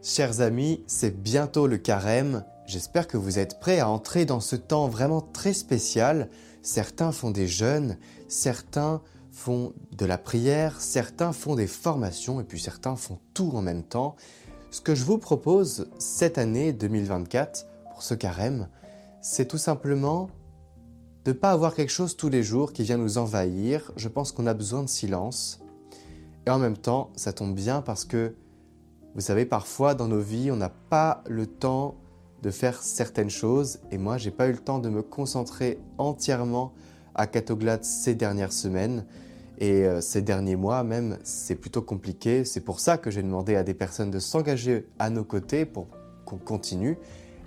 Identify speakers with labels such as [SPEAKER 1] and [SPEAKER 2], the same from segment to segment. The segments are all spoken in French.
[SPEAKER 1] Chers amis, c'est bientôt le carême. J'espère que vous êtes prêts à entrer dans ce temps vraiment très spécial. Certains font des jeûnes, certains font de la prière, certains font des formations et puis certains font tout en même temps. Ce que je vous propose cette année 2024 pour ce carême, c'est tout simplement de ne pas avoir quelque chose tous les jours qui vient nous envahir. Je pense qu'on a besoin de silence. Et en même temps, ça tombe bien parce que vous savez, parfois dans nos vies, on n'a pas le temps de faire certaines choses. Et moi, j'ai pas eu le temps de me concentrer entièrement à Catoglade ces dernières semaines. Et euh, ces derniers mois même, c'est plutôt compliqué. C'est pour ça que j'ai demandé à des personnes de s'engager à nos côtés pour qu'on continue.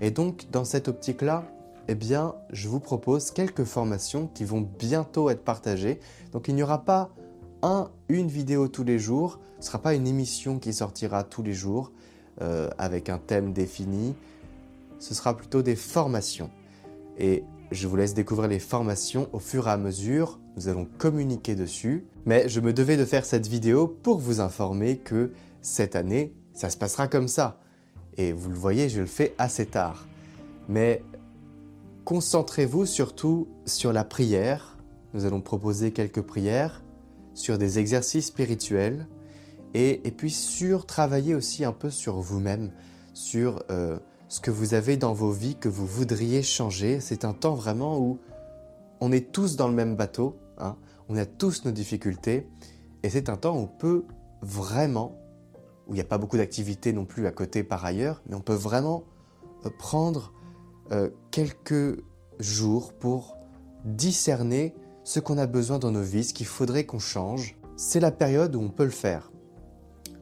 [SPEAKER 1] Et donc, dans cette optique-là, eh bien, je vous propose quelques formations qui vont bientôt être partagées. Donc, il n'y aura pas un, une vidéo tous les jours. Ce ne sera pas une émission qui sortira tous les jours euh, avec un thème défini. Ce sera plutôt des formations. Et je vous laisse découvrir les formations au fur et à mesure. Nous allons communiquer dessus. Mais je me devais de faire cette vidéo pour vous informer que cette année, ça se passera comme ça. Et vous le voyez, je le fais assez tard. Mais concentrez-vous surtout sur la prière. Nous allons proposer quelques prières sur des exercices spirituels et, puis sur travailler aussi un peu sur vous-même, sur euh, ce que vous avez dans vos vies que vous voudriez changer. C'est un temps vraiment où on est tous dans le même bateau, hein. on a tous nos difficultés et c'est un temps où on peut vraiment, où il n'y a pas beaucoup d'activités non plus à côté par ailleurs, mais on peut vraiment euh, prendre euh, quelques jours pour discerner ce qu'on a besoin dans nos vies, ce qu'il faudrait qu'on change. C'est la période où on peut le faire.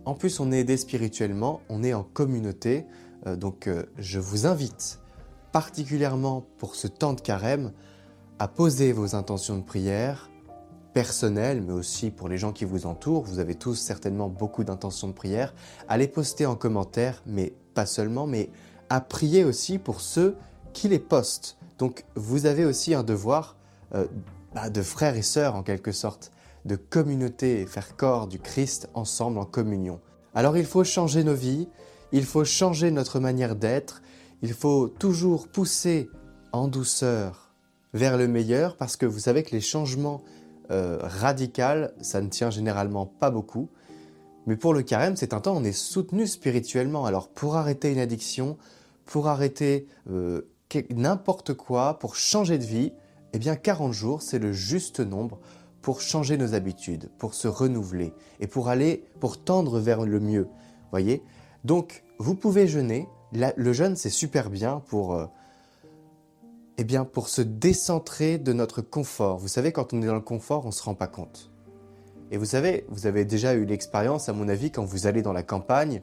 [SPEAKER 1] En plus, on est aidé spirituellement, on est en communauté, euh, donc euh, je vous invite particulièrement pour ce temps de carême à poser vos intentions de prière personnelles, mais aussi pour les gens qui vous entourent. Vous avez tous certainement beaucoup d'intentions de prière. À les poster en commentaire, mais pas seulement, mais à prier aussi pour ceux qui les postent. Donc vous avez aussi un devoir euh, bah, de frères et sœurs en quelque sorte, de communauté et faire corps du Christ ensemble en communion. Alors il faut changer nos vies, il faut changer notre manière d'être, il faut toujours pousser en douceur vers le meilleur parce que vous savez que les changements euh, radicaux, ça ne tient généralement pas beaucoup. Mais pour le carême, c'est un temps où on est soutenu spirituellement. Alors pour arrêter une addiction, pour arrêter euh, n'importe quoi, pour changer de vie, eh bien 40 jours, c'est le juste nombre pour changer nos habitudes, pour se renouveler et pour aller, pour tendre vers le mieux. Voyez? Donc, vous pouvez jeûner. le jeûne, c'est super bien pour, euh, eh bien, pour se décentrer de notre confort. Vous savez, quand on est dans le confort, on ne se rend pas compte. Et vous savez, vous avez déjà eu l'expérience, à mon avis, quand vous allez dans la campagne,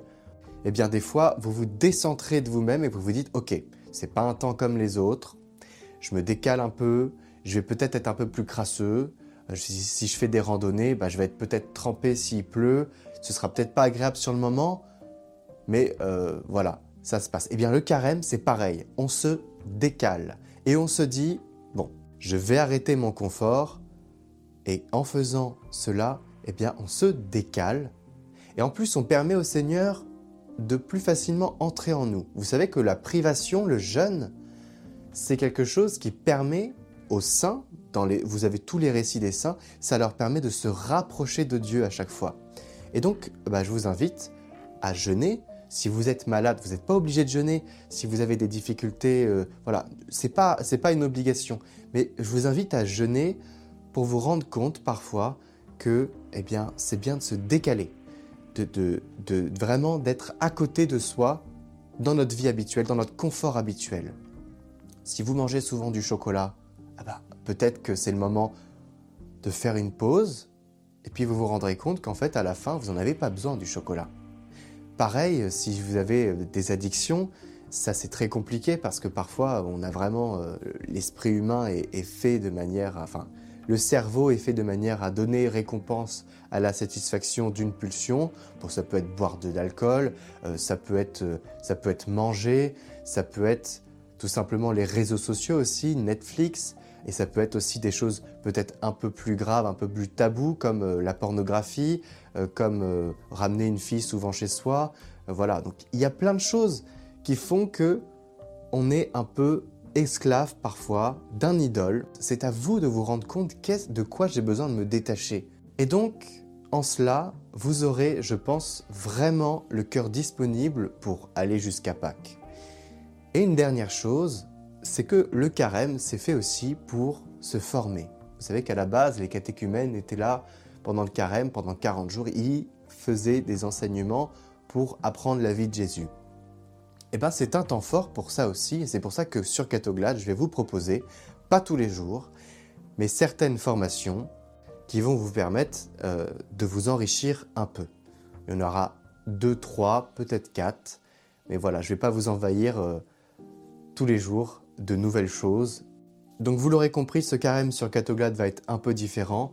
[SPEAKER 1] eh bien, des fois, vous vous décentrez de vous-même et vous vous dites, OK, c'est pas un temps comme les autres, je me décale un peu, je vais peut-être être un peu plus crasseux. Euh, si je fais des randonnées, bah, je vais être peut-être trempé s'il pleut. Ce sera peut-être pas agréable sur le moment, mais euh, voilà, ça se passe. Eh bien, le carême, c'est pareil. On se décale et on se dit bon, je vais arrêter mon confort. Et en faisant cela, eh bien, on se décale. Et en plus, on permet au Seigneur de plus facilement entrer en nous. Vous savez que la privation, le jeûne, c'est quelque chose qui permet aux saints, dans les, vous avez tous les récits des saints, ça leur permet de se rapprocher de Dieu à chaque fois. Et donc, bah, je vous invite à jeûner. Si vous êtes malade, vous n'êtes pas obligé de jeûner. Si vous avez des difficultés, euh, voilà, c'est pas c'est pas une obligation. Mais je vous invite à jeûner pour vous rendre compte parfois que, eh bien, c'est bien de se décaler, de, de, de vraiment d'être à côté de soi dans notre vie habituelle, dans notre confort habituel. Si vous mangez souvent du chocolat, ah bah, peut-être que c'est le moment de faire une pause et puis vous vous rendrez compte qu'en fait à la fin vous n'en avez pas besoin du chocolat. Pareil, si vous avez euh, des addictions, ça c'est très compliqué parce que parfois on a vraiment euh, l'esprit humain est, fait de manière, enfin le cerveau est fait de manière à donner récompense à la satisfaction d'une pulsion. Donc ça peut être boire de l'alcool, euh, ça peut être ça peut être manger, ça peut être tout simplement les réseaux sociaux aussi, Netflix, et ça peut être aussi des choses peut-être un peu plus graves, un peu plus tabous, comme euh, la pornographie, euh, comme euh, ramener une fille souvent chez soi, Voilà, donc il y a plein de choses qui font que on est un peu esclave parfois d'un idole. C'est à vous de vous rendre compte de quoi j'ai besoin de me détacher. Et donc, en cela, vous aurez, je pense, vraiment le cœur disponible pour aller jusqu'à Pâques. Et une dernière chose, c'est que le carême, s'est fait aussi pour se former. Vous savez qu'à la base, les catéchumènes étaient là pendant le carême, pendant 40 jours, ils faisaient des enseignements pour apprendre la vie de Jésus. Et eh bien c'est un temps fort pour ça aussi, et c'est pour ça que sur Catoglade, je vais vous proposer, pas tous les jours, mais certaines formations qui vont vous permettre euh, de vous enrichir un peu. Il y en aura deux, trois, peut-être quatre, mais voilà, je ne vais pas vous envahir euh, tous les jours de nouvelles choses. Donc vous l'aurez compris, ce carême sur Catoglade va être un peu différent.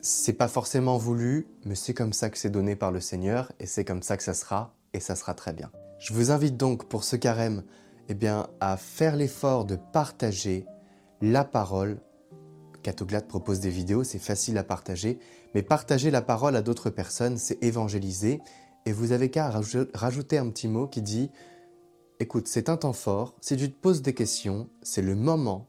[SPEAKER 1] C'est pas forcément voulu, mais c'est comme ça que c'est donné par le Seigneur et c'est comme ça que ça sera et ça sera très bien. Je vous invite donc pour ce carême eh bien, à faire l'effort de partager la parole. Catoglade propose des vidéos, c'est facile à partager, mais partager la parole à d'autres personnes, c'est évangéliser. Et vous avez qu'à rajouter un petit mot qui dit Écoute, c'est un temps fort, si tu te poses des questions, c'est le moment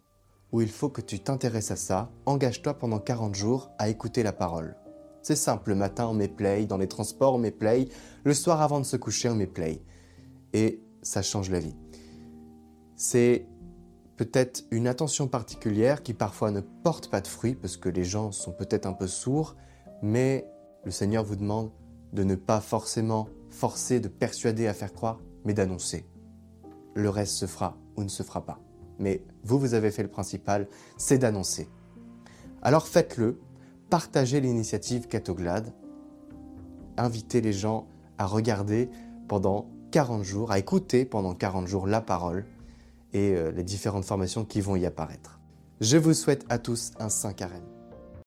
[SPEAKER 1] où il faut que tu t'intéresses à ça, engage-toi pendant 40 jours à écouter la parole. C'est simple, le matin on met play, dans les transports on met play, le soir avant de se coucher on met play. Et ça change la vie. C'est peut-être une attention particulière qui parfois ne porte pas de fruits parce que les gens sont peut-être un peu sourds, mais le Seigneur vous demande de ne pas forcément forcer, de persuader à faire croire, mais d'annoncer le reste se fera ou ne se fera pas. Mais vous, vous avez fait le principal, c'est d'annoncer. Alors faites-le, partagez l'initiative Catoglade, invitez les gens à regarder pendant 40 jours, à écouter pendant 40 jours la parole et euh, les différentes formations qui vont y apparaître. Je vous souhaite à tous un saint carême.